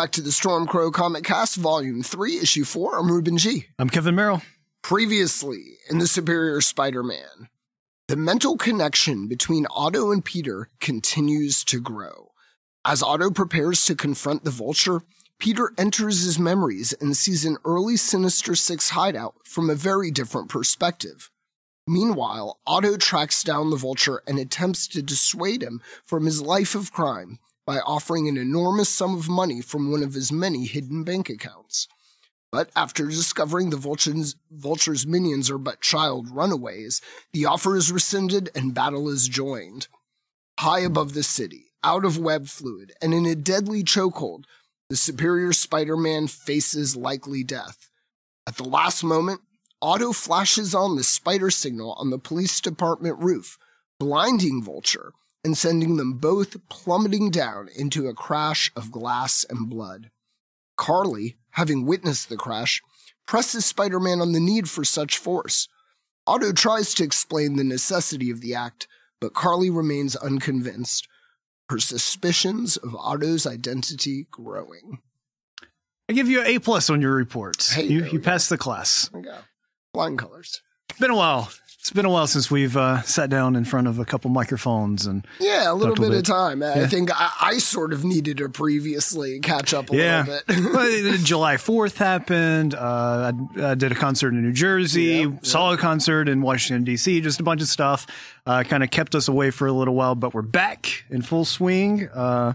back to the Stormcrow Comic Cast, Volume 3, Issue 4. I'm Ruben G. I'm Kevin Merrill. Previously in The Superior Spider Man, the mental connection between Otto and Peter continues to grow. As Otto prepares to confront the vulture, Peter enters his memories and sees an early Sinister Six hideout from a very different perspective. Meanwhile, Otto tracks down the vulture and attempts to dissuade him from his life of crime by offering an enormous sum of money from one of his many hidden bank accounts. But after discovering the vulture's, vulture's minions are but child runaways, the offer is rescinded and battle is joined. High above the city, out of web fluid, and in a deadly chokehold, the superior Spider Man faces likely death. At the last moment, Otto flashes on the spider signal on the police department roof, blinding Vulture and sending them both plummeting down into a crash of glass and blood. Carly, having witnessed the crash, presses Spider Man on the need for such force. Otto tries to explain the necessity of the act, but Carly remains unconvinced, her suspicions of Otto's identity growing. I give you an A plus on your reports. Hey, you you passed the class. There we go. Flying colors. It's been a while. It's been a while since we've uh, sat down in front of a couple microphones and Yeah, a little Talked a bit of bit. time. I think I, I sort of needed to previously catch up a yeah. little bit. Well, July Fourth happened. Uh, I, I did a concert in New Jersey. Yep, Saw a concert in Washington D.C. Just a bunch of stuff. Uh, kind of kept us away for a little while, but we're back in full swing. Uh,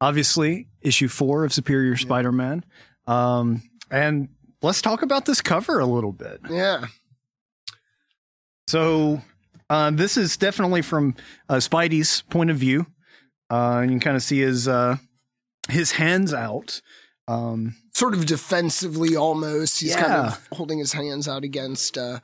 obviously, issue four of Superior Spider-Man. Um, and let's talk about this cover a little bit. yeah. So uh, this is definitely from uh, Spidey's point of view. Uh, and you can kind of see his uh, his hands out. Um, Sort of defensively almost. He's kind of holding his hands out against uh,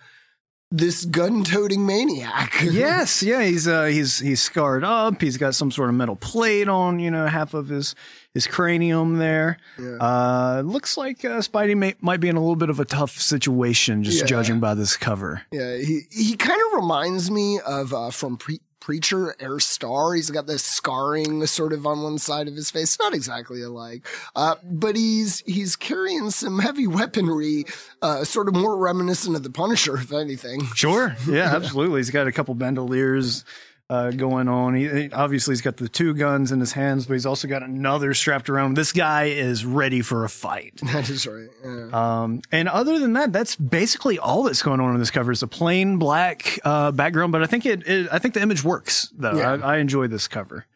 this gun toting maniac. yes, yeah, he's uh, he's he's scarred up. He's got some sort of metal plate on, you know, half of his his cranium there. Yeah. Uh, looks like uh, Spidey may, might be in a little bit of a tough situation, just Yeah. judging by this cover. Yeah, he he kind of reminds me of uh, from Pre- Preacher Herr Starr. He's got this scarring sort of on one side of his face, not exactly alike, uh, but he's he's carrying some heavy weaponry, uh, sort of more reminiscent of the Punisher, if anything. Sure. Yeah, absolutely. He's got a couple bandoliers uh, going on. He, he- obviously he's got the two guns in his hands, but he's also got another strapped around. This guy is ready for a fight. That is right. Yeah. Um, and other than that, that's basically all that's going on in this cover. It's a plain black uh, background, but I think it, it I think the image works though. Yeah. I, I enjoy this cover.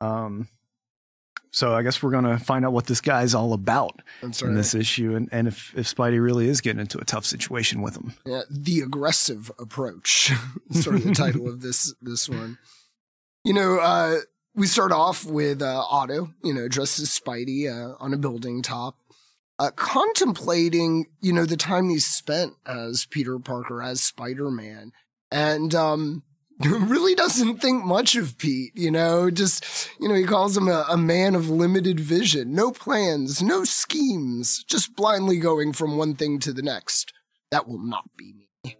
Um, so I guess we're gonna find out what this guy's all about in this issue, and, and if if Spidey really is getting into a tough situation with him. Yeah, the aggressive approach, sort of the title of this this one. You know, uh, we start off with uh, Otto, you know, dressed as Spidey uh, on a building top, uh, contemplating, you know, the time he spent as Peter Parker as Spider Man, and um, really doesn't think much of Pete. You know, just you know, he calls him a, a man of limited vision, no plans, no schemes, just blindly going from one thing to the next. That will not be me.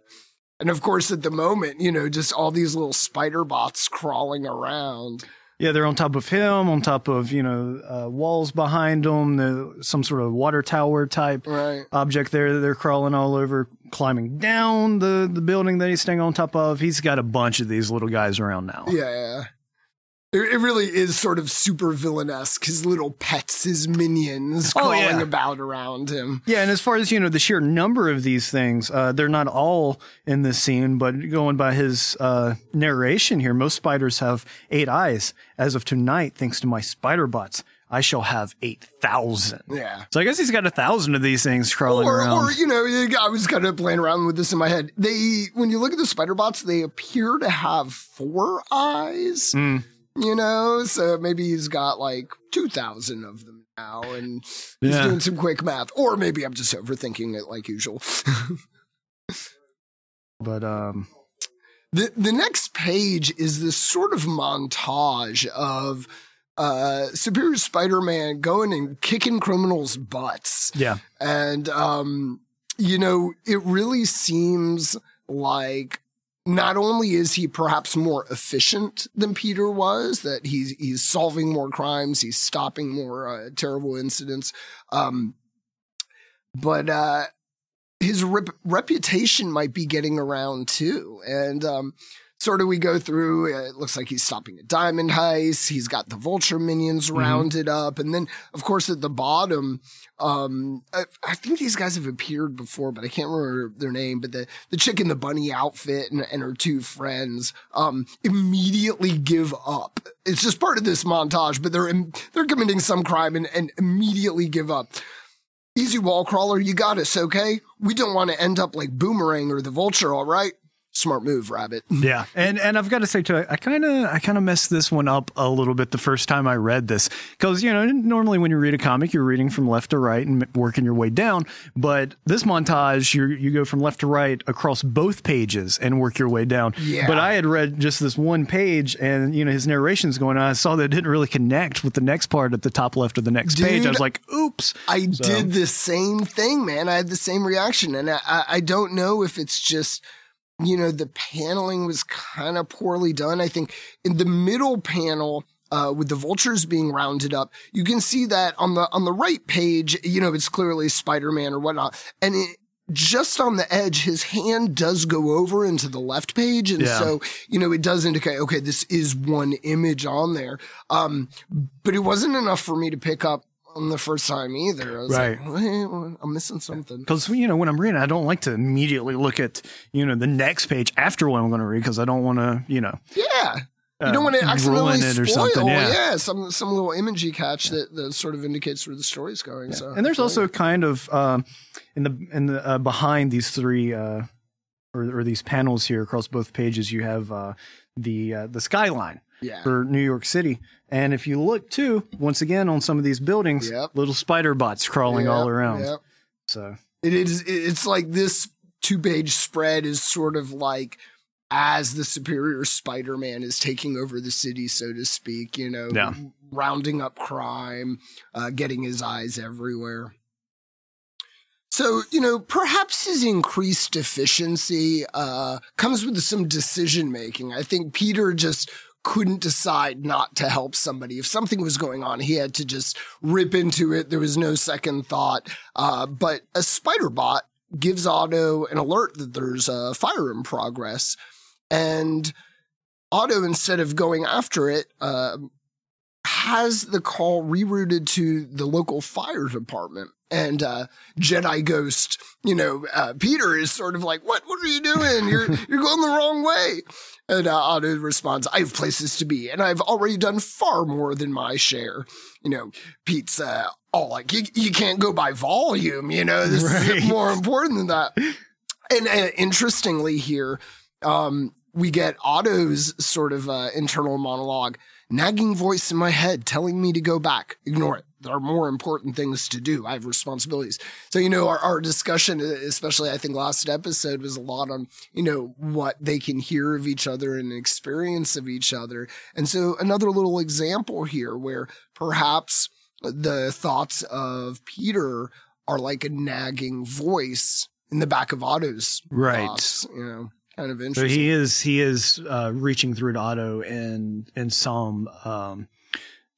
And of course, at the moment, you know, just all these little spider bots crawling around. Yeah, they're on top of him, on top of you know uh, walls behind him, the, some sort of water tower type Right. object there. They're crawling all over, climbing down the the building that he's staying on top of. He's got a bunch of these little guys around now. Yeah. It, it really is sort of super villainesque. His little pets, his minions Oh, crawling yeah. about around him. Yeah, and as far as you know, the sheer number of these things, uh, they're not all in this scene, but going by his uh, narration here, most spiders have eight eyes. As of tonight, thanks to my spider bots, I shall have eight thousand. Yeah. So I guess he's got a thousand of these things crawling Or, around. or, you know, I was kind of playing around with this in my head. They, when you look at the spider bots, they appear to have four eyes. Mm. You know, so maybe he's got like 2,000 of them now and he's Yeah. doing some quick math. Or maybe I'm just overthinking it like usual. But um, The the next page is this sort of montage of uh Superior Spider-Man going and kicking criminals' butts. yeah, And um, you know, it really seems like not only is he perhaps more efficient than Peter was, that he's he's solving more crimes, he's stopping more uh, terrible incidents, um, but uh, his rep- reputation might be getting around too, and um, sort of we go through. It looks like he's stopping a diamond heist. He's got the vulture minions Mm-hmm. rounded up, and then of course at the bottom, um, I, I think these guys have appeared before, but I can't remember their name. But the the chick in the bunny outfit and, and her two friends, um, immediately give up. It's just part of this montage, but they're in, they're committing some crime and, and immediately give up. Easy wall crawler, you got us, okay? We don't want to end up like Boomerang or the Vulture, all right? Smart move, Rabbit. Yeah, and and I've got to say too, I kind of I kind of messed this one up a little bit the first time I read this because you know normally when you read a comic you're reading from left to right and working your way down, but this montage you you go from left to right across both pages and work your way down. Yeah. But I had read just this one page and you know his narration's going on. I saw that it didn't really connect with the next part at the top left of the next page. I was like, oops. I did the same thing, man. I had the same reaction. And I, I, I don't know if it's just, you know, the paneling was kind of poorly done. I think in the middle panel, uh, with the vultures being rounded up, you can see that on the, on the right page, you know, it's clearly Spider-Man or whatnot. And it, just on the edge, his hand does go over into the left page. And Yeah. so, you know, it does indicate, okay, this is one image on there. Um, but it wasn't enough for me to pick up on the first time either. I was Right. like, "Wait, I'm missing something. Because you know when I'm reading, I don't like to immediately look at you know the next page after what I'm going to read because I don't want to you know Yeah. You uh, don't want to accidentally ruin it or spoil, something. yeah. Yeah. some some little image you catch that, that sort of indicates where the story's going. So, and there's also kind of um, in the in the uh, behind these three uh, or, or these panels here across both pages, you have uh, the uh, the skyline yeah, for New York City. And if you look too, once again on some of these buildings, Yep. little spider bots crawling all around. yep. So It is. It's like this two page spread is sort of like as the superior Spider-Man is taking over the city, so to speak. You know, Yeah. rounding up crime, uh, getting his eyes everywhere. So, you know, perhaps his increased efficiency uh, comes with some decision making. I think Peter just couldn't decide not to help somebody. If something was going on, he had to just rip into it. There was no second thought. Uh, but a spider bot gives Otto an alert that there's a fire in progress. And Otto, instead of going after it, uh, has the call rerouted to the local fire department. And uh, Jedi Ghost, you know, uh, Peter is sort of like, "What? What are you doing? You're you're going the wrong way." And uh, Otto responds, "I have places to be, and I've already done far more than my share." You know, Pete's uh, all like, "You you can't go by volume. You know, this Right. is more important than that." And uh, interestingly, here um, we get Otto's sort of uh, internal monologue, nagging voice in my head telling me to go back. Ignore it. There are more important things to do. I have responsibilities. So, you know, our, our discussion, especially I think last episode, was a lot on, you know, what they can hear of each other and experience of each other. And so, another little example here where perhaps the thoughts of Peter are like a nagging voice in the back of Otto's Right. thoughts, you know, kind of So interesting. he is he is uh, reaching through to Otto in in some um,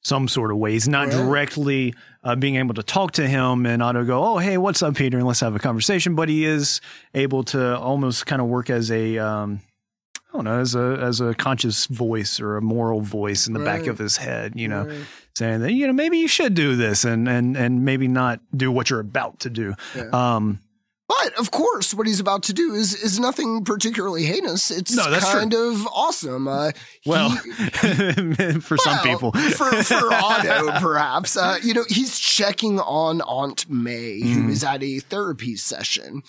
some sort of ways, not Right. directly uh, being able to talk to him and Otto go, oh hey, what's up, Peter, and let's have a conversation. But he is able to almost kind of work as a um, I don't know, as a as a conscious voice or a moral voice in the back of his head, you know, Right. saying that you know maybe you should do this and and and maybe not do what you're about to do. Yeah. Um, But of course, what he's about to do is is nothing particularly heinous. It's No, that's true. kind of awesome. Uh, well, he- for some people, for for Otto, perhaps. Uh, you know, he's checking on Aunt May, who Mhm. is at a therapy session.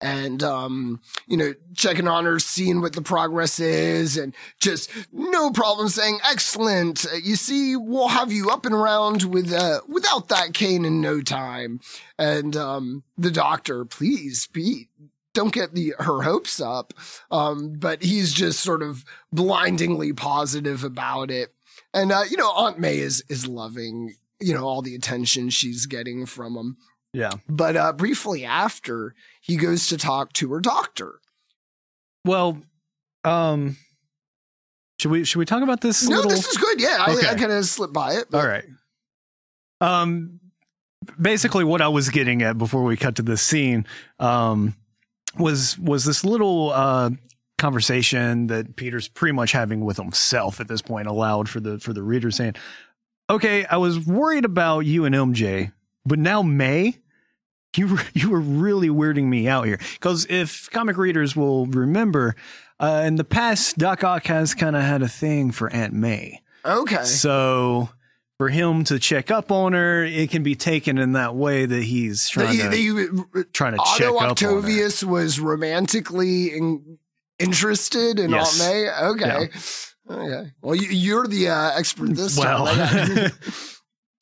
And, um, you know, checking on her, seeing what the progress is, and just no problem saying, excellent. Uh, You see, we'll have you up and around with, uh, without that cane in no time. And, um, the doctor, please, be don't get the her hopes up. Um, but he's just sort of blindingly positive about it. And uh, you know, Aunt May is is loving, you know, all the attention she's getting from him. yeah. But uh briefly after, he goes to talk to her doctor. Well, Um, should we should we talk about this? No, little... this is good. Yeah, Okay. I, I kind of slipped by it. but- All right. Um, basically, what I was getting at before we cut to this scene, um, was was this little uh conversation that Peter's pretty much having with himself at this point, aloud for the for the reader, saying, "Okay, I was worried about you and MJ, but now May." You were, you were really weirding me out here because if comic readers will remember, uh, in the past, Doc Ock has kind of had a thing for Aunt May. Okay. So for him to check up on her, it can be taken in that way that he's trying They- to they- trying to check Otto up on her. Octavius was romantically in, interested in Yes. Aunt May. Okay. Okay. Well, you, you're the uh, expert this Well. time.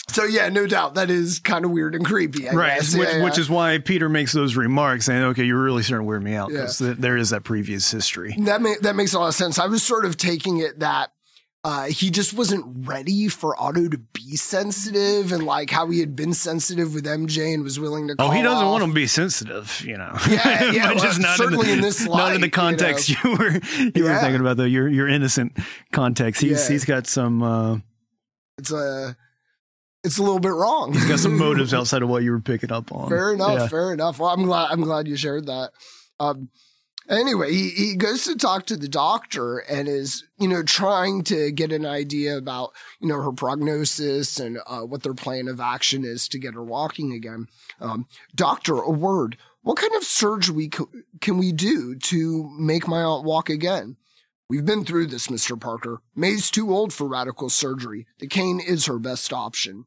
so yeah, no doubt that is kind of weird and creepy. I right, which, Yeah, which yeah. is why Peter makes those remarks saying, "Okay, you're really starting to weird me out because there is that previous history." that ma- that makes a lot of sense. I was sort of taking it that. Uh, he just wasn't ready for Otto to be sensitive and like how he had been sensitive with MJ and was willing to Oh, he doesn't off. want him to be sensitive, you know. Yeah, yeah, well, just not in, certainly the, in this not in the light, you context you, were you were thinking about though. Your your innocent context. He's Yeah. he's got some uh, It's a, it's a little bit wrong. he's got some motives outside of what you were picking up on. Fair enough. Yeah. Fair enough. Well, I'm glad. I'm glad you shared that. Um, anyway, he, he goes to talk to the doctor and is, you know, trying to get an idea about, you know, her prognosis and uh, what their plan of action is to get her walking again. Um, doctor, a word. What kind of surgery co- can we do to make my aunt walk again? We've been through this, Mr. Parker. May's too old for radical surgery. The cane is her best option.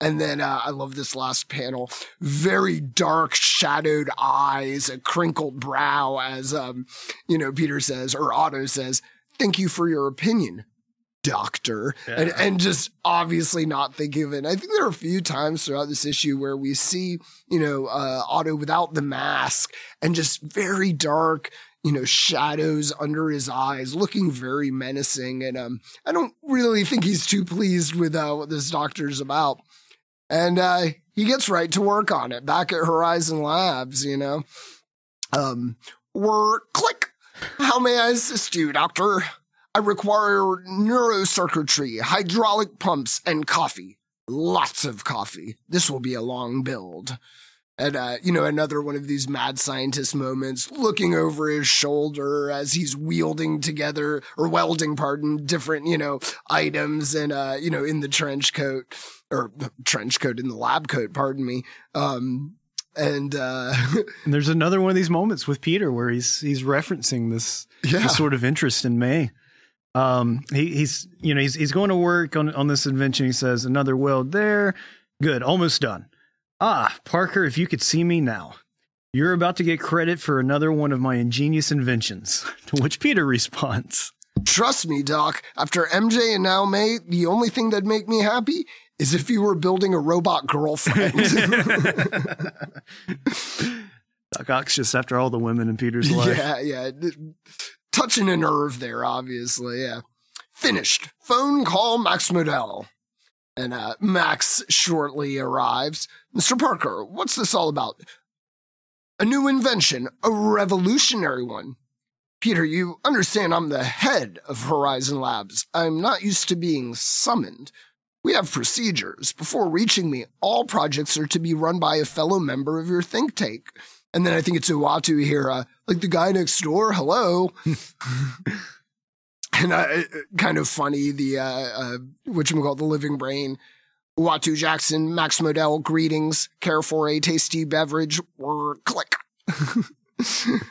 And then uh, I love this last panel. Very dark, shadowed eyes, a crinkled brow, as um, you know, Peter says or Otto says, "Thank you for your opinion, Doctor," and Yeah. and just obviously not thinking of it. And I think there are a few times throughout this issue where we see, you know, uh, Otto without the mask and just very dark. You know, shadows under his eyes, looking very menacing, and um, I don't really think he's too pleased with uh, what this doctor's about and uh, he gets right to work on it back at Horizon Labs, you know. Um, click. How may I assist you, doctor? I require neurocircuitry, hydraulic pumps, and coffee. Lots of coffee. This will be a long build. And, uh, you know, another one of these mad scientist moments, looking over his shoulder as he's wielding together, or welding, pardon, different, you know, items and, uh, you know, in the trench coat, or trench coat in the lab coat, pardon me. Um, and, uh, And there's another one of these moments with Peter where he's he's referencing this yeah. this sort of interest in May. Um, he, he's you know he's he's going to work on on this invention. He says another weld there, good, almost done. Ah, Parker, if you could see me now, you're about to get credit for another one of my ingenious inventions. To which Peter responds, Trust me, Doc. After MJ and now May, the only thing that'd make me happy is if you were building a robot girlfriend. Doc Ock's just after all the women in Peter's life. yeah, yeah. Touching a nerve there, obviously. Yeah. Finished. Phone call Max Modell. And uh, Max shortly arrives. Mr. Parker, what's this all about? A new invention, a revolutionary one. Peter, you understand I'm the head of Horizon Labs. I'm not used to being summoned. We have procedures. Before reaching me, all projects are to be run by a fellow member of your think tank. And then I think it's Uatu here, uh, like the guy next door. Hello. and uh, kind of funny, the, uh, uh, call the living brain. Uatu Jackson, Max Modell, greetings. Care for a tasty beverage or click.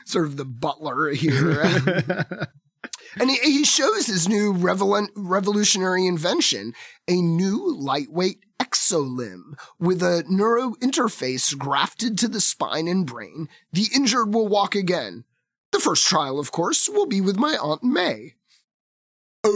sort of the butler here. and he, he shows his new revol- revolutionary invention, a new lightweight exolimb with a neuro interface grafted to the spine and brain. The injured will walk again. The first trial, of course, will be with my Aunt May. Human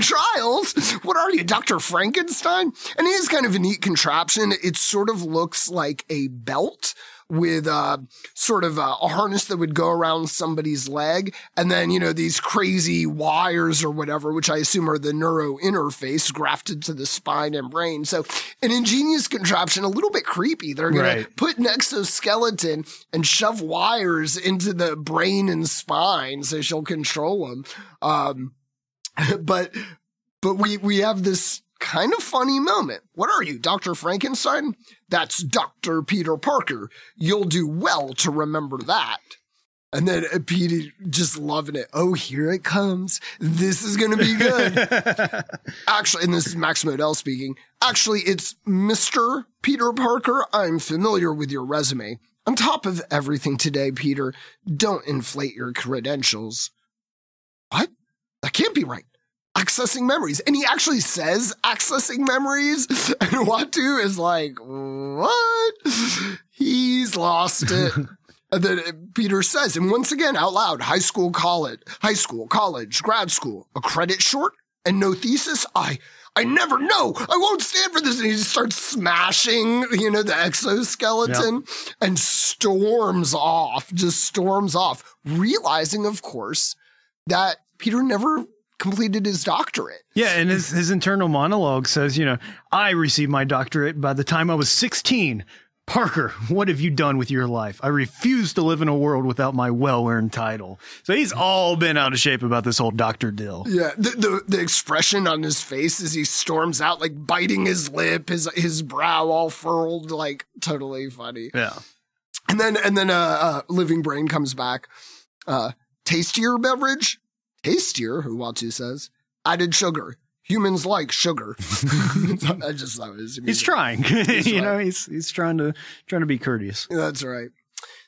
trials? What are you, Dr. Frankenstein? And it is kind of a neat contraption. It sort of looks like a belt, with uh, sort of a, a harness that would go around somebody's leg, and then you know these crazy wires or whatever, which I assume are the neuro interface grafted to the spine and brain. So an ingenious contraption, a little bit creepy. They're gonna put an exoskeleton and shove wires into the brain and spine so she'll control them. Um, but but we we have this kind of funny moment. What are you, Dr. Frankenstein? That's Dr. Peter Parker. You'll do well to remember that. And then uh, Peter just loving it. Oh, here it comes. This is going to be good. Actually, and this is Max Modell speaking. Actually, it's Mr. Peter Parker. I'm familiar with your resume. On top of everything today, Peter, don't inflate your credentials. What? That can't be right. Accessing memories. And he actually says accessing memories. And Uatu is like, what? He's lost it. and then Peter says, and once again out loud, high school, college, high school, college, grad school, a credit short and no thesis. I, I never know. I won't stand for this. And he just starts smashing, you know, the exoskeleton and storms off, just storms off, realizing, of course, that Peter never completed his doctorate. Yeah, and his, his internal monologue says, you know, I received my doctorate by the time I was 16. Parker, what have you done with your life? I refuse to live in a world without my well earned title. So he's all been out of shape about this whole doctor deal. Yeah, the, the the expression on his face as he storms out, like biting his lip, his his brow all furled, like totally funny. Yeah. And then and then uh, uh living brain comes back. Uh tastier beverage? Tastier, who Uatu says. Added sugar. Humans like sugar. I just thought it was He's trying. He's you trying. know, he's he's trying to trying to be courteous. That's right.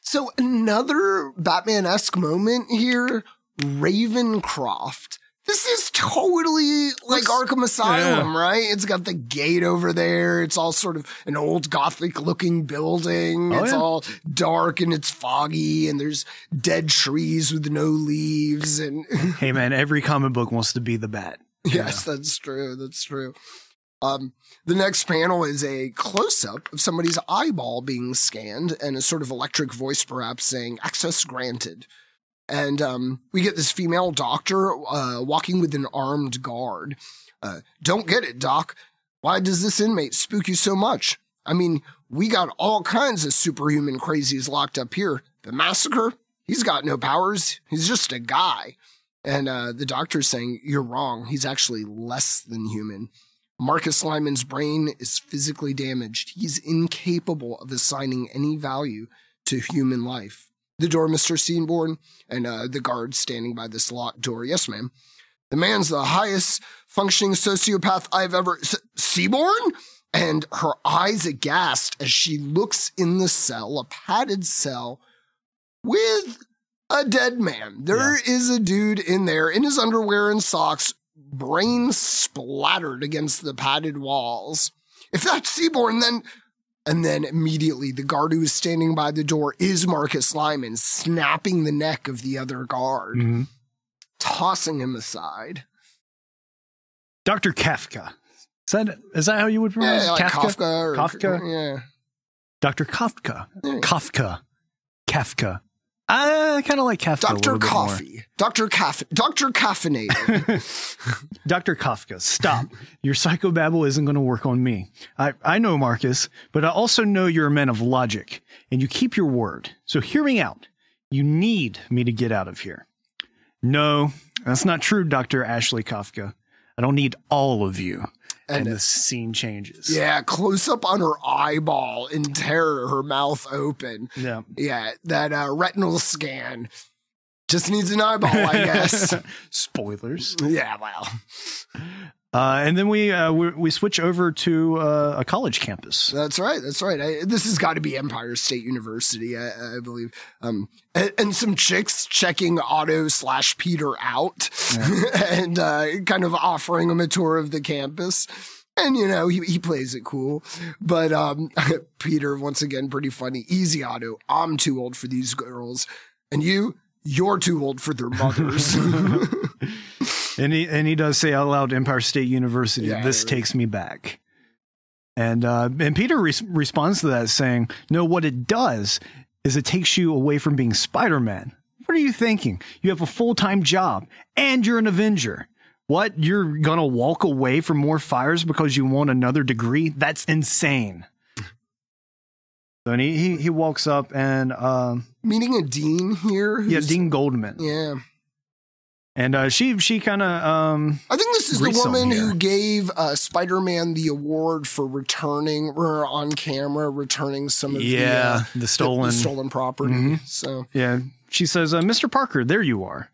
So another Batman-esque moment here, Ravencroft. This is totally like Looks- Arkham Asylum, right? It's got the gate over there. It's all sort of an old gothic looking building. Oh, it's yeah. all dark and it's foggy and there's dead trees with no leaves and Hey man, every comic book wants to be the bat. Yes, that's true. That's true. Um, the next panel is a close up of somebody's eyeball being scanned and a sort of electric voice perhaps saying access granted. And um, we get this female doctor uh, walking with an armed guard. Uh, Don't get it, Doc. Why does this inmate spook you so much? I mean, we got all kinds of superhuman crazies locked up here. The massacre, he's got no powers. He's just a guy. And uh, the doctor's saying, You're wrong. He's actually less than human. Marcus Lyman's brain is physically damaged. He's incapable of assigning any value to human life. The door, Mr. Seaborn, and uh, the guard standing by this locked door. Yes, ma'am. The man's the highest functioning sociopath I've ever. S- Seaborn? And her eyes aghast as she looks in the cell, a padded cell, with a dead man. There is a dude in there in his underwear and socks, brain splattered against the padded walls. If that's Seaborn, then. And then immediately the guard who is standing by the door is Marcus Lyman, snapping the neck of the other guard, Mm-hmm. tossing him aside. Dr. Kafka. Is that is that how you would pronounce Yeah, it? like Kafka. or, Kafka? Yeah. Dr. Kafka. Yeah. Kafka. Kafka. I kind of like Kafka Dr. little bit more. Coffee. Dr. Caff- Dr. Caffeinated. Dr. Kafka, stop. Your psychobabble isn't going to work on me. I, I know Marcus, but I also know you're a man of logic and you keep your word. So hear me out. You need me to get out of here. No, that's not true, Dr. Ashley Kafka. I don't need all of you. And, And- the scene changes. yeah, close up on her eyeball in terror, her mouth open. Yeah. Yeah, that uh, retinal scan just needs an eyeball, I guess. Spoilers. yeah, well, Uh, and then we, uh, we we switch over to uh, a college campus. that's right. That's right. I, this has got to be Empire State University, I, I believe. Um, and, and some chicks checking Otto slash Peter out and uh, kind of offering him a tour of the campus. And you know he, he plays it cool, but um, Peter once again pretty funny. Easy Otto, I'm too old for these girls, and you, you're too old for their mothers. And he and he does say out loud, Empire State University. Yeah, this takes me back. And uh, and Peter res- responds to that saying, "No, what it does is it takes you away from being Spider Man. What are you thinking? You have a full time job and you're an Avenger. What? You're gonna walk away from more fires because you want another degree? That's insane." So and he, he he walks up and um, Meeting a dean here. yeah, Dean Goldman, Yeah. And uh, she she kind of um, I think this is the woman who gave uh, Spider Man the award for returning, or on camera, returning some of the, uh, yeah the stolen the, stolen property. Mhm. So, yeah. She says, uh, "Mr. Parker, there you are."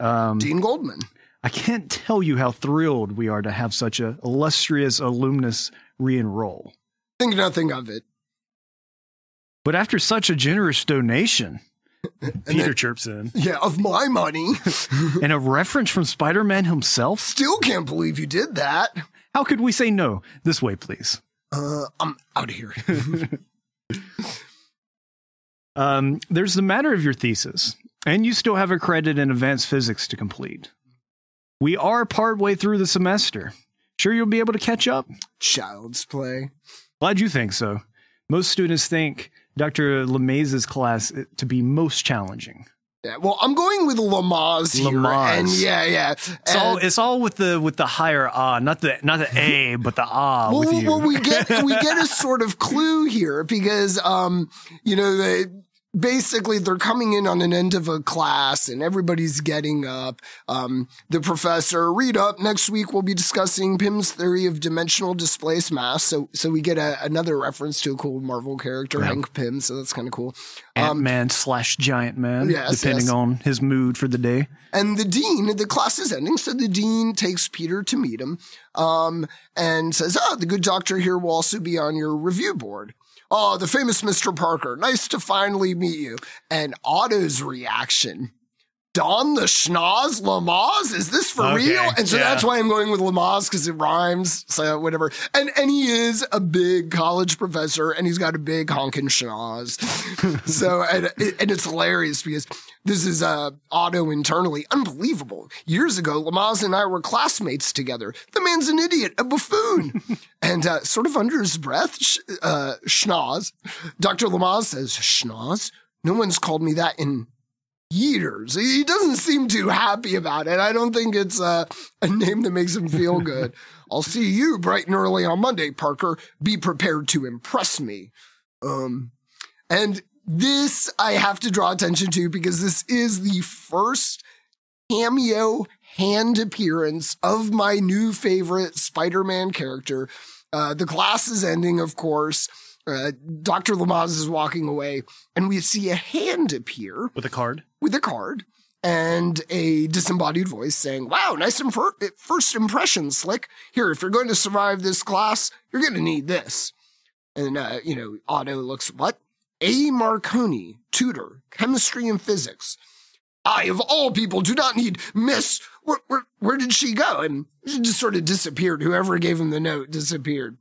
Um, Dean Goldman. I can't tell you how thrilled we are to have such a illustrious alumnus re-enroll. Think nothing of it. But after such a generous donation, Peter then- chirps in, Yeah, of my money. and a reference from Spider-Man himself, Still can't believe you did that. how could we say no? This way, please. Uh, I'm out of here. Um, there's the matter of your thesis, and you still have a credit in advanced physics to complete. We are partway through the semester. Sure, you'll be able to catch up? Child's play. Glad you think so. Most students think Dr. Lamaze's class uh, to be most challenging. Yeah, well, I'm going with Lamaze here, Lamaze. and yeah, yeah. It's all it's all with the with the higher ah, not the not the a, but the ah well, well, we get we get a sort of clue here because um, you know, they, basically they're coming in on an end of a class and everybody's getting up. Um, the professor read up next week. We'll be discussing Pym's theory of dimensional displaced mass. So so we get a, another reference to a cool Marvel character, Yeah. Hank Pym. So that's kind of cool. Ant Man slash Giant Man, Yes, depending yes. on his mood for the day. And the dean, the class is ending, so the dean takes Peter to meet him, um, and says, "Ah, the good doctor here will also be on your review board." Oh, the famous Mr. Parker, nice to finally meet you. And Otto's reaction. Don the Schnoz Lamaze? Is this for Okay, real? And so yeah. that's why I'm going with Lamaze because it rhymes. So whatever. And and he is a big college professor and he's got a big honkin' schnoz. so and, and it's hilarious because this is uh Otto internally unbelievable. Years ago, Lamaze and I were classmates together. The man's an idiot, a buffoon. and uh, sort of under his breath, sh- uh, schnoz. Dr. Lamaze says, schnoz? No one's called me that in years. He doesn't seem too happy about it. I don't think it's uh, a name that makes him feel good. I'll see you bright and early on Monday, Parker. Be prepared to impress me. Um, and this I have to draw attention to because this is the first cameo hand appearance of my new favorite Spider-Man character. Uh, the class is ending, of course. Uh, Dr. Lamaze is walking away, and we see a hand appear With a card. with a card and a disembodied voice saying, Wow, nice infer- first impression, Slick. Here, if you're going to survive this class, you're going to need this. And, uh, you know, Otto looks, What? A. Marconi, tutor, chemistry and physics. I, of all people, do not need Miss. Where, where, where did she go? And she just sort of disappeared. Whoever gave him the note disappeared.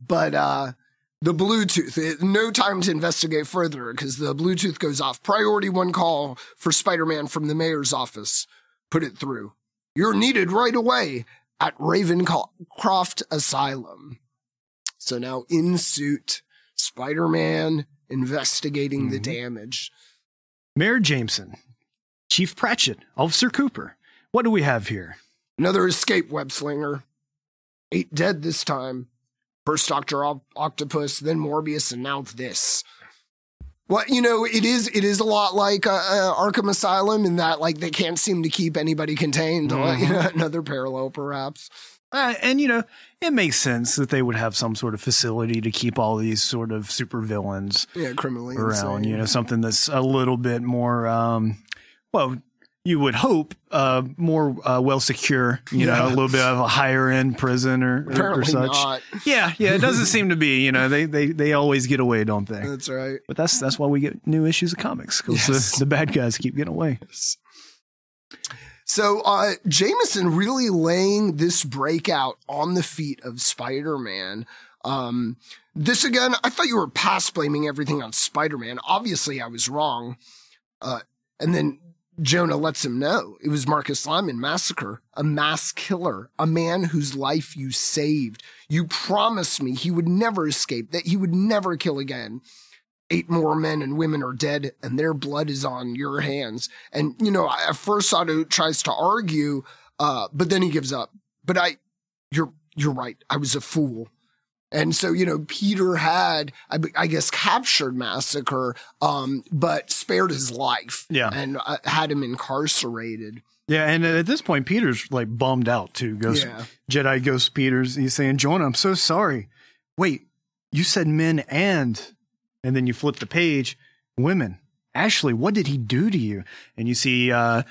But, uh, the Bluetooth, it, no time to investigate further because the Bluetooth goes off. Priority one call for Spider Man from the mayor's office. Put it through. You're needed right away at Ravencroft Asylum. So now in suit, Spider Man investigating the Mhm. damage. Mayor Jameson, Chief Pratchett, Officer Cooper. What do we have here? Another escape web slinger. Eight dead this time. First Doctor Octopus, then Morbius, and now this. Well, you know, it is it is a lot like uh, uh, Arkham Asylum in that like they can't seem to keep anybody contained. Mhm. You know, another parallel, perhaps. Uh, and you know, it makes sense that they would have some sort of facility to keep all these sort of supervillains Yeah, criminally around. insane. You know, something that's a little bit more, um, well, you would hope, uh, more uh, well secure. You know, a little bit of a higher end prison or, or, or such. not. Yeah, yeah. It doesn't seem to be. You know, they they they always get away, don't they? That's right. But that's that's why we get new issues of comics because Yes. the, the bad guys keep getting away. So uh Jameson really laying this breakout on the feet of Spider-Man. Um this again, I thought you were past blaming everything on Spider-Man. Obviously I was wrong. Uh and then Jonah lets him know it was Marcus Lyman massacre, a mass killer, a man whose life you saved. You promised me he would never escape, that he would never kill again. Eight more men and women are dead, and their blood is on your hands. And, you know, at first Otto tries to argue, uh, but then he gives up. But I, you're, you're right. I was a fool. And so, you know, Peter had, I, I guess, captured Massacre, um, but spared his life. Yeah. And uh, had him incarcerated. Yeah, and at this point, Peter's like bummed out too. Ghost Yeah. Jedi Ghost Peter's. He's saying, "Jonah, I'm so sorry. Wait, you said men and, and then you flip the page, women. Ashley, what did he do to you? And you see, uh,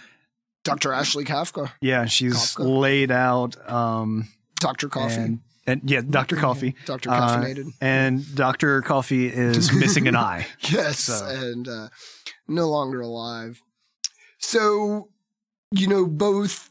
Dr. Ashley Kafka, yeah, she's Kafka. laid out. Um, Dr. Coffee, and, yeah, Doctor Coffee, Dr. Uh, and Doctor Coffee is missing an eye. yes. so- And uh, no longer alive. So, you know, both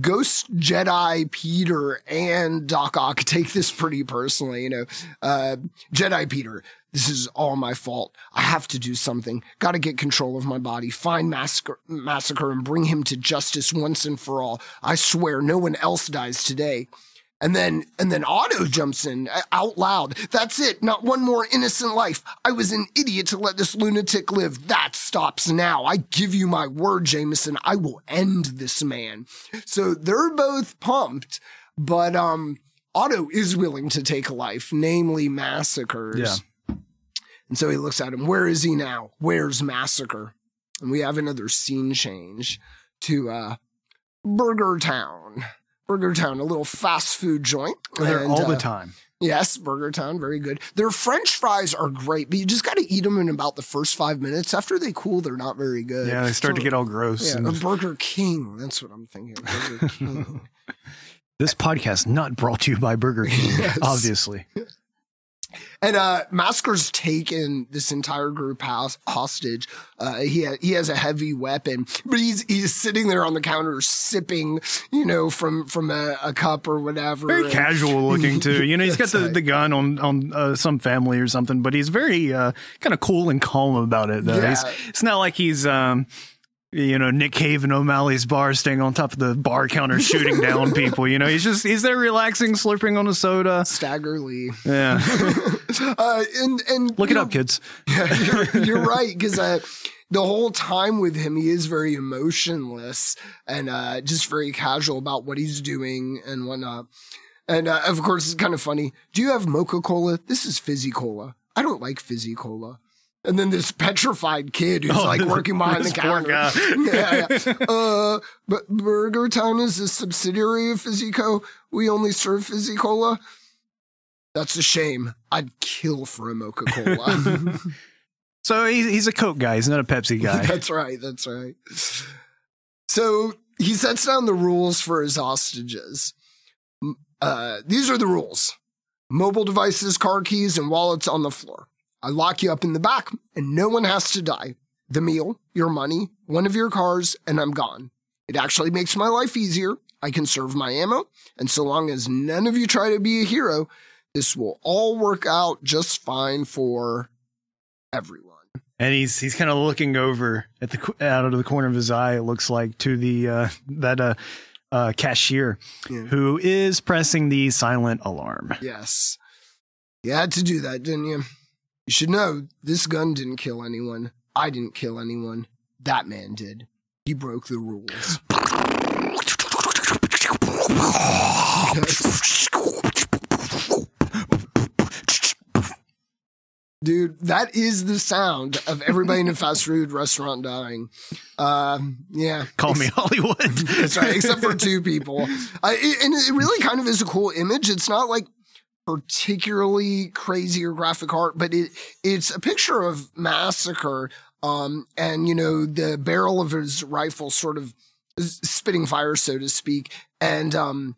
Ghost Jedi Peter and Doc Ock take this pretty personally. You know, uh, Jedi Peter, this is all my fault. I have to do something. Got to get control of my body, find Massacre, Massacre, and bring him to justice once and for all. I swear, no one else dies today. And then, and then Otto jumps in uh, out loud. That's it. Not one more innocent life. I was an idiot to let this lunatic live. That stops now. I give you my word, Jameson. I will end this man. So they're both pumped, but, um, Otto is willing to take a life, namely massacres. Yeah. And so he looks at him. Where is he now? Where's Massacre? And we have another scene change to uh, Burger Town. Burger Town, a little fast food joint. They're And, all the uh, time. Yes, Burger Town, very good. Their French fries are great, but you just got to eat them in about the first five minutes. After they cool, they're not very good. Yeah, they start to get all gross. Yeah, and a Burger King. That's what I'm thinking. Burger King. this podcast not brought to you by Burger King, Yes. obviously. And uh Massacre's taken this entire group house hostage. Uh he ha- he has a heavy weapon, but he's he's sitting there on the counter sipping, you know, from from a, a cup or whatever. very And- casual looking too. You know, he's got the, right. the gun on on uh, some family or something, but he's very uh, kind of cool and calm about it. Though Yeah. he's, it's not like he's um, you know Nick Cave and O'Malley's bar, staying on top of the bar counter, shooting down people. You know, he's just he's there relaxing, slurping on a soda. Stagger Lee. Yeah, Uh, and and look it know, up, kids. Yeah, you're, you're right because uh, the whole time with him, he is very emotionless and uh, just very casual about what he's doing and whatnot. And uh, of course, it's kind of funny. Do you have mocha cola? This is fizzy cola. I don't like fizzy cola. And then this petrified kid who's Oh, like working behind the counter. yeah, yeah. Uh, but Burger Town is a subsidiary of Fizzico. We only serve Fizzy Cola. That's a shame. I'd kill for a mocha cola. So he's he's a Coke guy. He's not a Pepsi guy. That's right. That's right. So he sets down the rules for his hostages. Uh, these are the rules mobile devices, car keys, and wallets on the floor. I lock you up in the back, and no one has to die. The meal, your money, one of your cars, and I'm gone. It actually makes my life easier. I can serve my ammo, and so long as none of you try to be a hero, this will all work out just fine for everyone. and he's he's kind of looking over at the out of the corner of his eye. It looks like to the uh, that uh, uh, cashier Yeah. who is pressing the silent alarm. Yes. You had to do that, didn't you? You should know this gun didn't kill anyone. I didn't kill anyone. That man did. He broke the rules. Dude, that is the sound of everybody in a fast food restaurant dying. Um, yeah. Call me Hollywood. That's right, except for two people. I, it- and it really kind of is a cool image. It's not like particularly crazy or graphic art, but it it's a picture of massacre. Um, and you know the barrel of his rifle sort of spitting fire, so to speak, and um,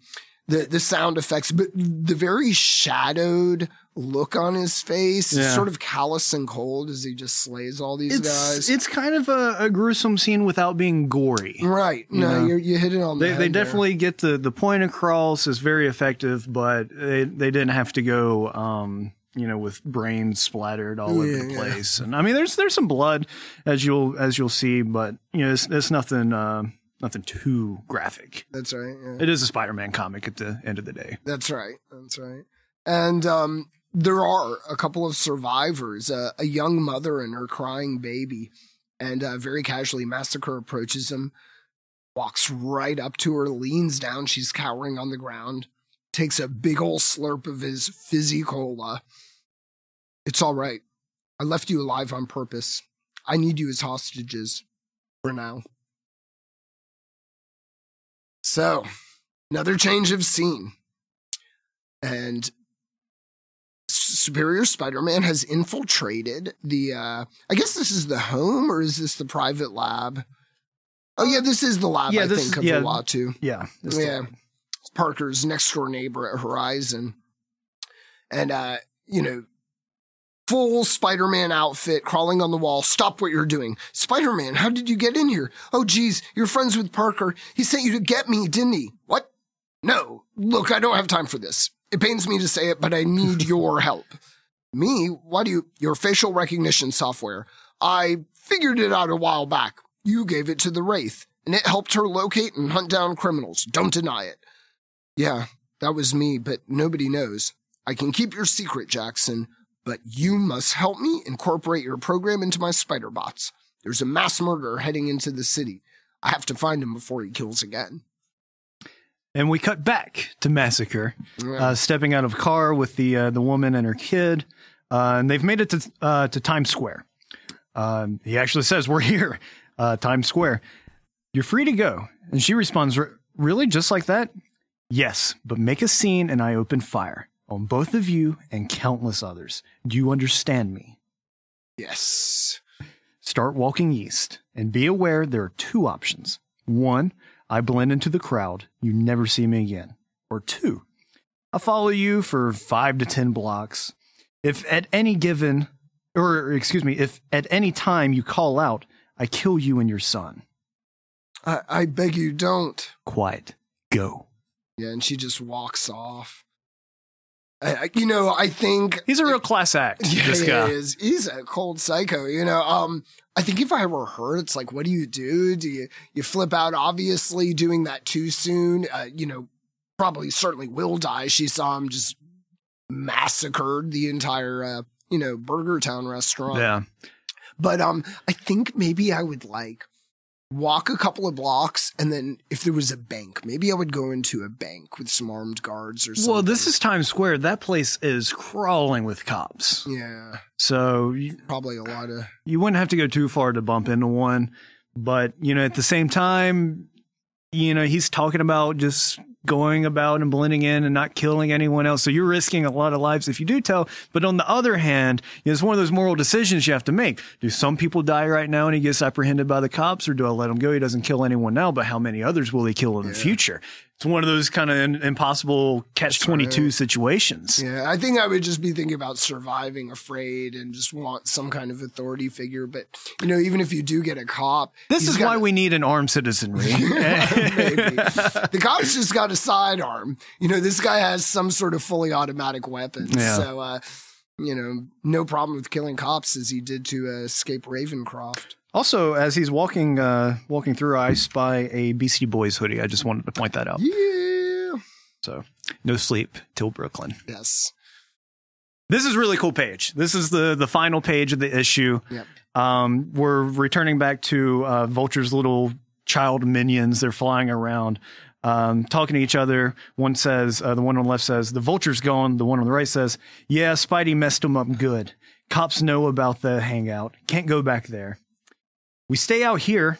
the the sound effects, but the very shadowed look on his face, Yeah. sort of callous and cold as he just slays all these it's guys. it's kind of a, a gruesome scene without being gory. right? you No, you're, you hit it on the They, head they there. definitely get the, the point across is very effective, but they, they didn't have to go um, you know, with brains splattered all over Yeah, the yeah. place. And I mean, there's there's some blood as you'll as you'll see, but you know, it's, it's nothing uh, nothing too graphic. That's right. Yeah. It is a Spider-Man comic at the end of the day. That's right. That's right. And um, there are a couple of survivors, a young mother and her crying baby. And uh, very casually, Massacre approaches him, walks right up to her, leans down. She's cowering on the ground, takes a big ol' slurp of his fizzy cola. It's all right. I left you alive on purpose. I need you as hostages for now. So, another change of scene. And Superior Spider-Man has infiltrated the uh I guess this is the home or is this the private lab? Oh yeah, this is the lab Yeah, I this- think of yeah. the Uatu. Yeah. Yeah. Parker's next door neighbor at Horizon. And uh, you know, full Spider-Man outfit crawling on the wall. Stop what you're doing. Spider-Man, how did you get in here? Oh geez, you're friends with Parker. He sent you to get me, didn't he? What? No. Look, I don't have time for this. It pains me to say it, but I need your help. Me? Why do you your facial recognition software? I figured it out a while back. You gave it to the Wraith, and it helped her locate and hunt down criminals. Don't deny it. Yeah, that was me, but nobody knows. I can keep your secret, Jackson, but you must help me incorporate your program into my spider bots. There's a mass murderer heading into the city. I have to find him before he kills again. And we cut back to Massacre, Yeah. uh, stepping out of a car with the uh, the woman and her kid, uh, and they've made it to uh, to Times Square. Um, he actually says, "We're here, uh, Times Square. You're free to go." And she responds, "Really, just like that?" Yes, but make a scene, and I open fire on both of you and countless others. Do you understand me? yes. Start walking east, and be aware there are two options. One, I blend into the crowd, you never see me again. Or two, I follow you for five to ten blocks. If at any given, or excuse me, if at any time you call out, I kill you and your son. I, I beg you don't. Quiet. Go. Yeah, and she just walks off. I, you know, I think He's a real class act, Yeah, this he is. He's a cold psycho. You know, um, I think if I were her, it's like, what do you do? Do you you flip out? Obviously, doing that too soon. Uh, you know, probably certainly will die. She saw him just massacred the entire, uh, you know, Burger Town restaurant. Yeah. But um, I think maybe I would like walk a couple of blocks, and then if there was a bank, maybe I would go into a bank with some armed guards or something. Well, this is Times Square. That place is crawling with cops. yeah, So you, probably a lot of you wouldn't have to go too far to bump into one. But, you know, at the same time, you know, he's talking about just going about and blending in and not killing anyone else. So you're risking a lot of lives if you do tell. But on the other hand, you know, it's one of those moral decisions you have to make. Do some people die right now and he gets apprehended by the cops or do I let him go? He doesn't kill anyone now, but how many others will he kill in the future? It's one of those kind of in, impossible catch 22 situations. Yeah, I think I would just be thinking about surviving afraid and just want some kind of authority figure. But, you know, even if you do get a cop, This is why a- we need an armed citizenry. Maybe. the cops just got a sidearm. You know, this guy has some sort of fully automatic weapon. Yeah. So, uh, you know, no problem with killing cops as he did to uh, escape Ravencroft. Also, as he's walking uh, walking through, I spy a Beastie Boys hoodie. I just wanted to point that out. Yeah. So, no sleep till Brooklyn. Yes. This is really cool page. This is the the final page of the issue. Yep. Um, we're returning back to uh, Vulture's little child minions. They're flying around, um, talking to each other. One says, uh, the one on the left says, "The Vulture's gone." The one on the right says, "Yeah, Spidey messed him up good. Cops know about the hangout. Can't go back there. We stay out here.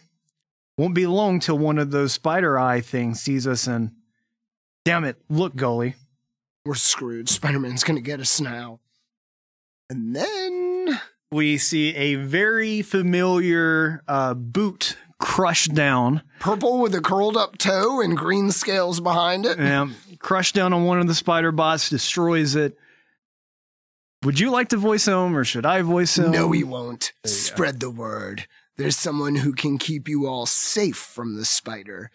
Won't be long till one of those spider eye things sees us and." Damn it! Look, Gully. We're screwed. Spider Man's going to get us now. And then. we see a very familiar uh, boot crushed down, Purple with a curled up toe and green scales behind it. um, crushed down on one of the spider bots, destroys it. Would you like to voice him, or should I voice him? No, he won't. There you go. Spread the word. There's someone who can keep you all safe from the spider.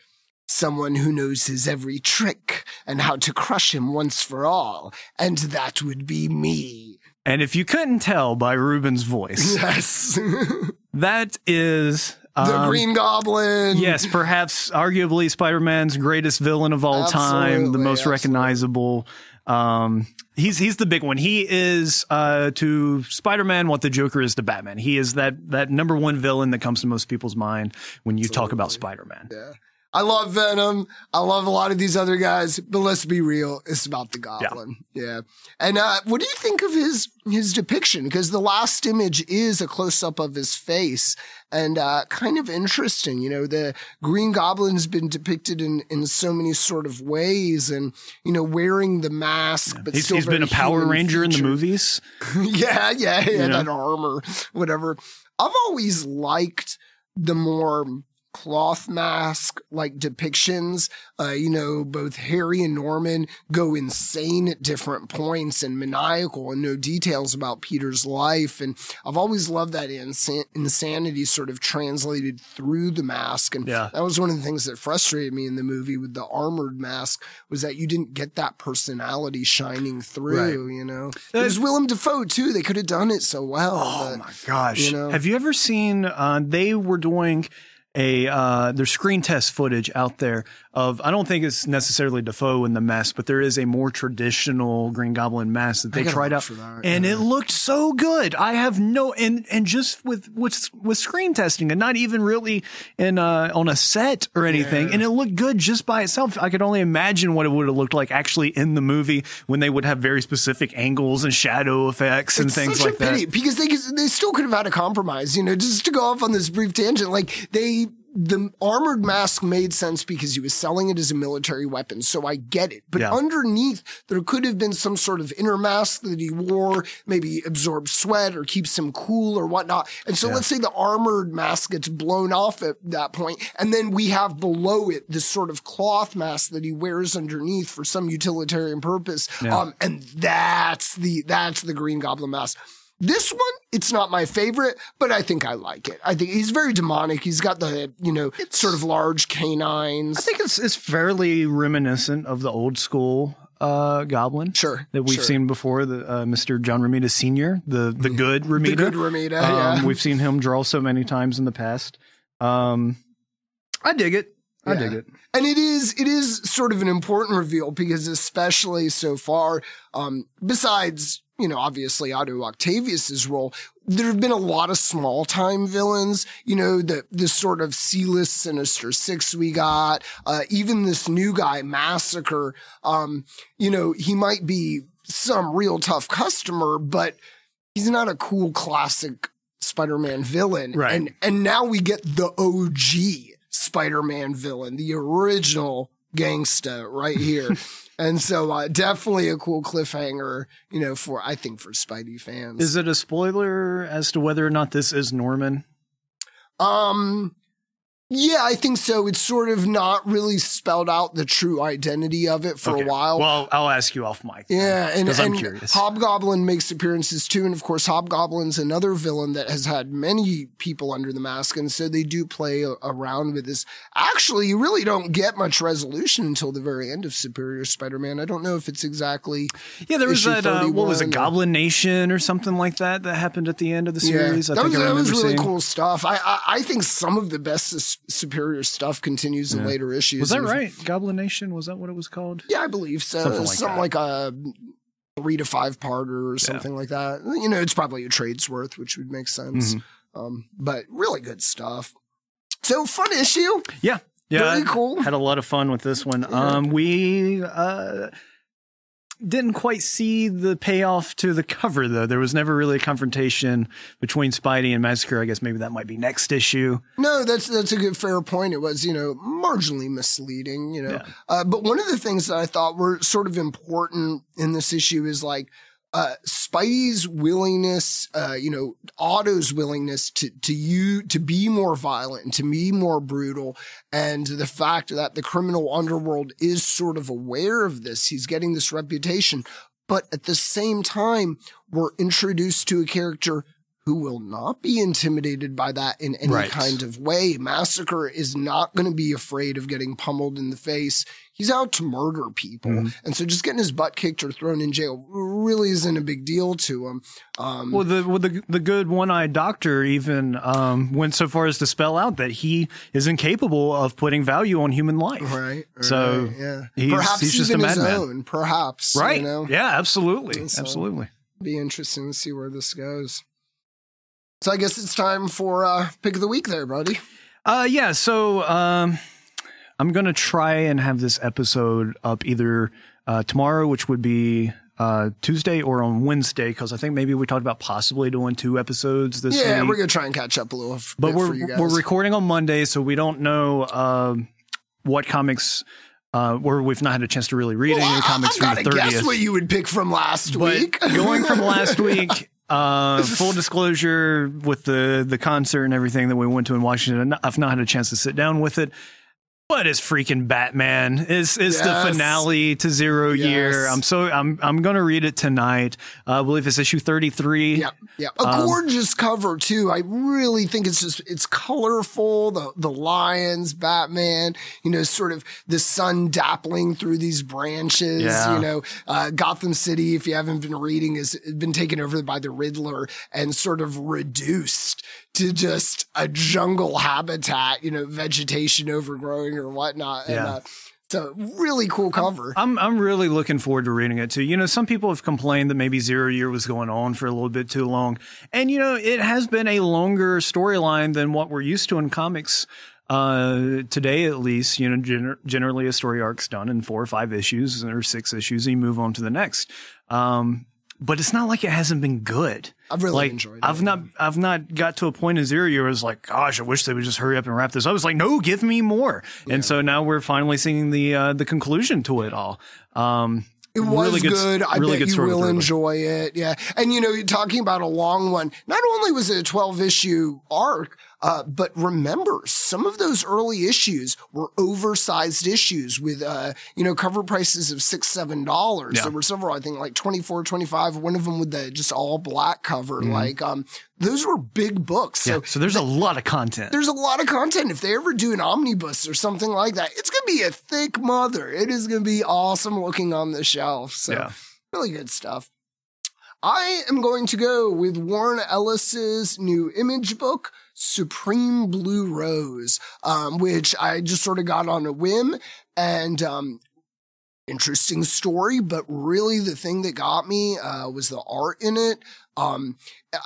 Someone who knows his every trick and how to crush him once for all. And that would be me. And if you couldn't tell by Ruben's voice, Yes. the that is um, Green Goblin. Yes, perhaps arguably Spider-Man's greatest villain of all time, the most absolutely. recognizable. Um, he's he's the big one. He is uh, to Spider-Man what the Joker is to Batman. He is that that number one villain that comes to most people's mind when you talk about Spider-Man. Yeah. I love Venom. I love a lot of these other guys, but let's be real. It's about the Goblin. Yeah. And uh, what do you think of his his depiction? Because the last image is a close up of his face, and uh, kind of interesting. You know, the Green Goblin's been depicted in in so many sort of ways, and you know, wearing the mask, but He's, still he's been a Power Ranger in the movies. yeah, yeah, yeah, You know? that armor, whatever. I've always liked the more cloth mask like depictions. Uh, you know, both Harry and Norman go insane at different points and maniacal and no details about Peter's life. And I've always loved that insan- insanity sort of translated through the mask. And Yeah. that was one of the things that frustrated me in the movie with the armored mask was that you didn't get that personality shining through, you know. It was Willem Dafoe too. They could have done it so well. Oh but- my gosh! you know? Have you ever seen? Uh, they were doing a uh, there's screen test footage out there of I don't think it's necessarily Dafoe in the mask, but there is a more traditional Green Goblin mask that they tried out, that, and it looked so good. I have no and and just with with with screen testing and not even really in uh, on a set or anything, and it looked good just by itself. I could only imagine what it would have looked like actually in the movie when they would have very specific angles and shadow effects and It's things such like a pity that. because they they still could have had a compromise. You know, just to go off on this brief tangent, like they the armored mask made sense because he was selling it as a military weapon, so I get it. But Yeah. underneath, there could have been some sort of inner mask that he wore, maybe absorbs sweat or keeps him cool or whatnot. And so let's say the armored mask gets blown off at that point, and then we have below it this sort of cloth mask that he wears underneath for some utilitarian purpose. Um, and that's the that's the Green Goblin mask. This one, it's not my favorite, but I think I like it. I think he's very demonic. He's got the, you know, sort of large canines. I think it's it's fairly reminiscent of the old school uh, Goblin. Sure, That we've sure. seen before, the uh, Mr. John Romita Senior, the the good Romita. the good Romita, Um, yeah. We've seen him draw so many times in the past. Um, I dig it. I Yeah. dig it. And it is it is sort of an important reveal because especially so far, um, besides, you know, obviously Otto Octavius's role, there have been a lot of small time villains, you know, the this sort of C-list Sinister Six we got, uh, even this new guy, Massacre, um, you know, he might be some real tough customer, but he's not a cool classic Spider-Man villain. Right. And and now we get the OG Spider-Man villain, the original gangsta right here. and so uh, definitely a cool cliffhanger, you know, for I think for Spidey fans. Is it a spoiler as to whether or not this is Norman? um yeah, I think so. It's sort of not really spelled out the true identity of it for Okay. a while. Well, I'll ask you off mic. Yeah, and, I'm curious. Hobgoblin makes appearances too, and of course, Hobgoblin's another villain that has had many people under the mask, and so they do play a- around with this. Actually, you really don't get much resolution until the very end of Superior Spider-Man. I don't know if it's exactly yeah, there was that. Uh, what was it, Goblin Nation or something like that that happened at the end of the series? Yeah, I that think was, I that was really seeing. cool stuff. I, I I think some of the best Superior stuff continues in later issues. Was that And- right? Goblin Nation was that what it was called? Yeah, I believe so. Something Something like like, a three to five parter or something like that. You know, it's probably a trade's worth, which would make sense. Mm-hmm. Um, but really good stuff. So fun issue. Yeah. Yeah. Very I cool. Had a lot of fun with this one. Um, we uh, didn't quite see the payoff to the cover, though. There was never really a confrontation between Spidey and Massacre. I guess maybe that might be next issue. No, that's that's a good fair point. It was, you know, marginally misleading, you know. Yeah. Uh, but one of the things that I thought were sort of important in this issue is like uh, Spidey's willingness, uh, you know, Otto's willingness to to you to be more violent and to be more brutal, and the fact that the criminal underworld is sort of aware of this. He's getting this reputation, but at the same time, we're introduced to a character who will not be intimidated by that in any Right. kind of way. Massacre is not going to be afraid of getting pummeled in the face. He's out to murder people. Mm-hmm. And so just getting his butt kicked or thrown in jail really isn't a big deal to him. Um, Well, the well, the the good one-eyed doctor even um, went so far as to spell out that he is incapable of putting value on human life. right. So, yeah. he's- perhaps he's just a madman. Perhaps. Right? You know? Yeah, absolutely, So- absolutely. Be interesting to see where this goes. So I guess it's time for uh, pick of the week there, buddy. Uh, yeah. So um, I'm gonna try and have this episode up either uh, tomorrow, which would be uh, Tuesday, or on Wednesday, because I think maybe we talked about possibly doing two episodes this week. Yeah, week. we're gonna try and catch up a little. but we're for you guys. we're recording on Monday, so we don't know um what comics. Uh, or we've not had a chance to really read Well, any of I- comics I've from the to guess 30th. what you would pick from last but week. going from last week, uh, full disclosure with the the concert and everything that we went to in Washington, I've not had a chance to sit down with it. But it's freaking Batman. Is it's Yes. the finale to Zero Year. I'm so I'm I'm gonna read it tonight. Uh, I believe it's issue 33. Yeah, yeah, a Um, gorgeous cover too. I really think it's just it's colorful. The the lions, Batman, you know, sort of the sun dappling through these branches. Yeah. You know, uh, Gotham City, if you haven't been reading, has been taken over by the Riddler and sort of reduced to just a jungle habitat. You know, vegetation overgrowing or whatnot. And, Yeah. uh, so really cool cover. I'm I'm really looking forward to reading it too. You know, some people have complained that maybe Zero Year was going on for a little bit too long, and you know, it has been a longer storyline than what we're used to in comics. Uh, today at least, you know, gener- generally a story arc's done in four or five issues or six issues, and you move on to the next. Um, but it's not like it hasn't been good. I've really like enjoyed it. I've not I've not got to a point in zero year where I was like, gosh, I wish they would just hurry up and wrap this. up. I was like, no, give me more. And so now we're finally seeing the uh, the conclusion to it all. Um, It was really good. I really bet good you will enjoy it. Yeah. And you know, you're talking about a long one. Not only was it a 12 issue arc, uh, but remember some of those early issues were oversized issues with, uh, you know, cover prices of six, seven dollars. Yeah. There were several, I think like 24, 25, one of them with the just all black cover. Mm-hmm. Like, um, those were big books. So Yeah, so there's a lot of content. there's a lot of content. If they ever do an omnibus or something like that, it's going to be a thick mother. It is going to be awesome looking on the shelf. So Yeah. really good stuff. I am going to go with Warren Ellis's new image book, Supreme Blue Rose, um, which I just sort of got on a whim and, um, interesting story, but really the thing that got me, uh, was the art in it. Um,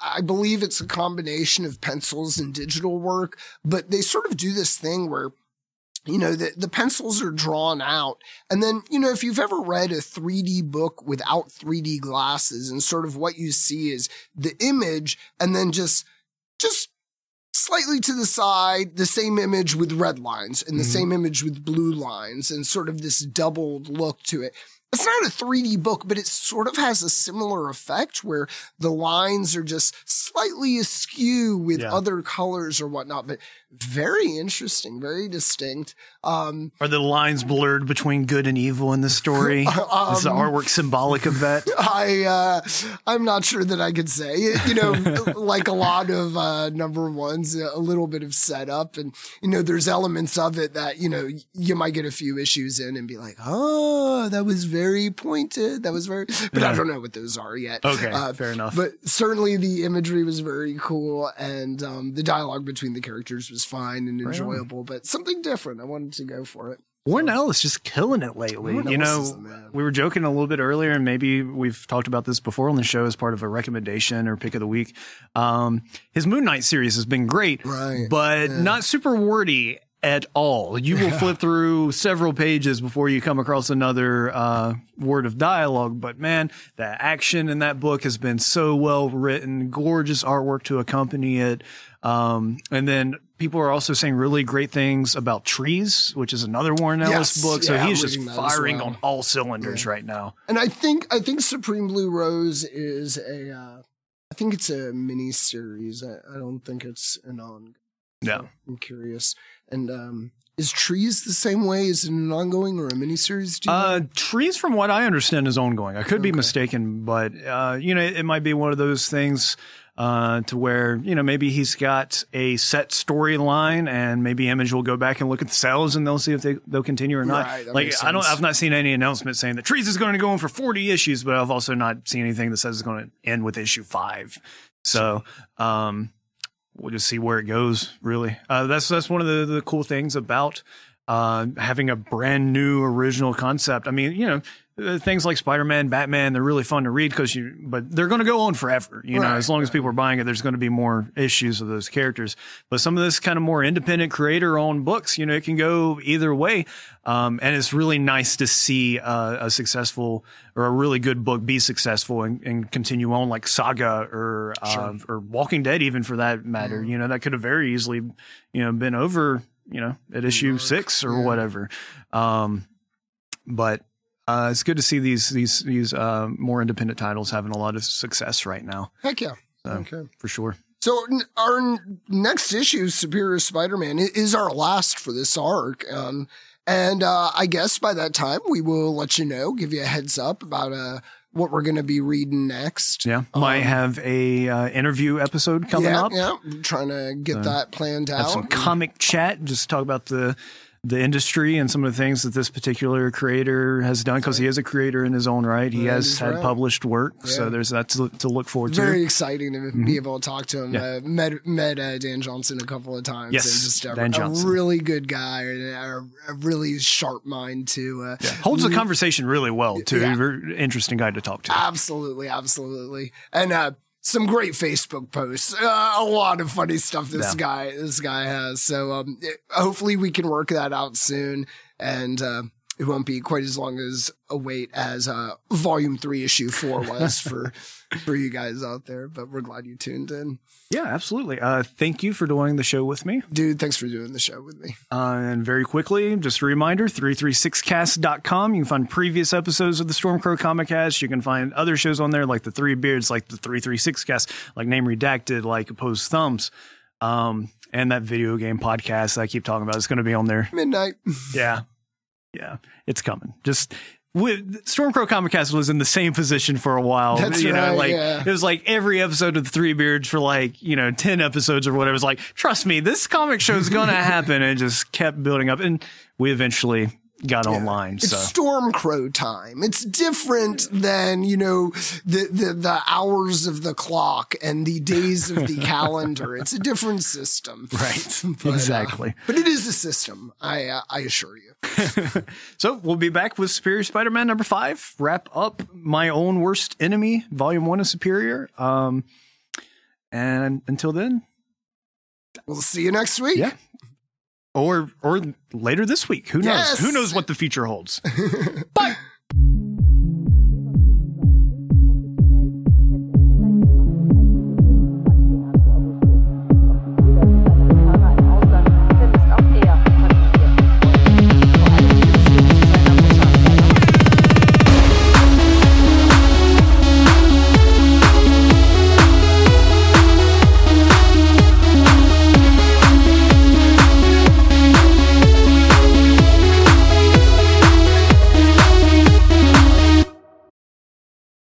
I believe it's a combination of pencils and digital work, but they sort of do this thing where you know, the, the pencils are drawn out. And then, you know, if you've ever read a 3D book without 3D glasses and sort of what you see is the image and then just, just slightly to the side, the same image with red lines and the Mhm. same image with blue lines and sort of this doubled look to it. It's not a 3D book, but it sort of has a similar effect where the lines are just slightly askew with Yeah. other colors or whatnot, but very interesting, very distinct. Um, Are the lines blurred between good and evil in the story? Is the Um, artwork symbolic of that? I, uh, I'm not sure that I could say, you know, like a lot of, uh, number ones, a little bit of setup and, you know, there's elements of it that, you know, you might get a few issues in and be like, oh, that was very pointed. That was very, but I don't know what those are yet. Okay, Uh, fair enough. But certainly the imagery was very cool and, um, the dialogue between the characters was fine and Right on. enjoyable, but something different. I wanted to go for it. Warren Ellis just killing it lately. Warren you Ellis know, we were joking a little bit earlier, and maybe we've talked about this before on the show as part of a recommendation or pick of the week. Um, his Moon Knight series has been great, Right. but not super wordy at all. You will flip through several pages before you come across another uh, word of dialogue. But man, the action in that book has been so well written, gorgeous artwork to accompany it. Um, and then people are also saying really great things about trees, which is another Warren Ellis Yes, book. So yeah, he's just reading that as firing well. on all cylinders right now. And I think I think Supreme Blue Rose is a uh, I think it's a mini series. I, I don't think it's an on. Yeah. I'm curious. And um, is Trees the same way? Is it an ongoing or a mini series? Do you know? Uh, trees, from what I understand, is ongoing. I could be mistaken, but uh, you know, it, might be one of those things. uh, to where you know maybe he's got a set storyline, and maybe Image will go back and look at the sales, and they'll see if they they'll continue or not. Right, like I don't. I've not seen any announcement saying that Trees is going to go in for forty issues, but I've also not seen anything that says it's going to end with issue five. So. Um, we'll just see where it goes. Really, uh, that's that's one of the, the cool things about uh, having a brand new original concept. I mean, you know, things like Spider Man, Batman, they're really fun to read because you, but they're going to go on forever. You know, as long as people are buying it, there's going to be more issues of those characters. But some of this kind of more independent creator owned books, you know, it can go either way. Um, and it's really nice to see uh, a successful or a really good book be successful and, and continue on like Saga or uh, or Walking Dead, even for that matter. You know, that could have very easily, you know, been over, you know, at issue six or whatever. Um, but uh, it's good to see these these these uh, more independent titles having a lot of success right now, Heck yeah. So- Okay. for sure. So our next issue, Superior Spider-Man, is our last for this arc. Um, and uh, I guess by that time we will let you know, give you a heads up about uh, what we're going to be reading next. Yeah, might Um, have a uh, interview episode coming yeah, up. yeah, I'm trying to get that planned Have out. some comic chat. Just talk about the the industry and some of the things that this particular creator has done because he is a creator in his own right. He That has had right. published work, so there's that to, to look forward to. Very exciting to be able to talk to him. Mm-hmm. Yeah. Uh, met met uh, Dan Johnson a couple of times. Yes, and just a, Dan a really good guy and a, a really sharp mind too. Uh, Holds the conversation really well too. Yeah. Very interesting guy to talk to. Absolutely, absolutely, and uh, some great Facebook posts. Uh, a lot of funny stuff this Yeah. guy this guy has. So um, it- hopefully we can work that out soon, and uh, it won't be quite as long as a wait as uh, Volume Three, Issue Four was for for you guys out there. But we're glad you tuned in, Yeah, absolutely. Uh, thank you for doing the show with me. dude. Thanks for doing the show with me. Uh, and very quickly, just a reminder 336cast.com. You can find previous episodes of the Stormcrow Comic Cast. You can find other shows on there like the Three Beards, like the 336 Cast, like Name Redacted, like Opposed Thumbs. Um, and that video game podcast that I keep talking about is going to be on there. Midnight. Yeah. Yeah. It's coming. Just. With, Stormcrow Comic Cast was in the same position for a while. That's you know, right, like yeah. it was like every episode of the Three Beards for like you know ten episodes or whatever. It was like, trust me, this comic show is gonna happen, and it just kept building up, and we eventually got online. It's So Stormcrow time. It's different than you know the, the the hours of the clock and the days of the calendar. It's a different system, right, But, uh, exactly. but it is a system. I uh, I assure you. So we'll be back with Superior Spider-Man number five. Wrap up my own worst enemy, Volume One of Superior. Um, and until then, We'll see you next week. Yeah or or later this week. Who knows? Yes. Who knows what the future holds? Bye.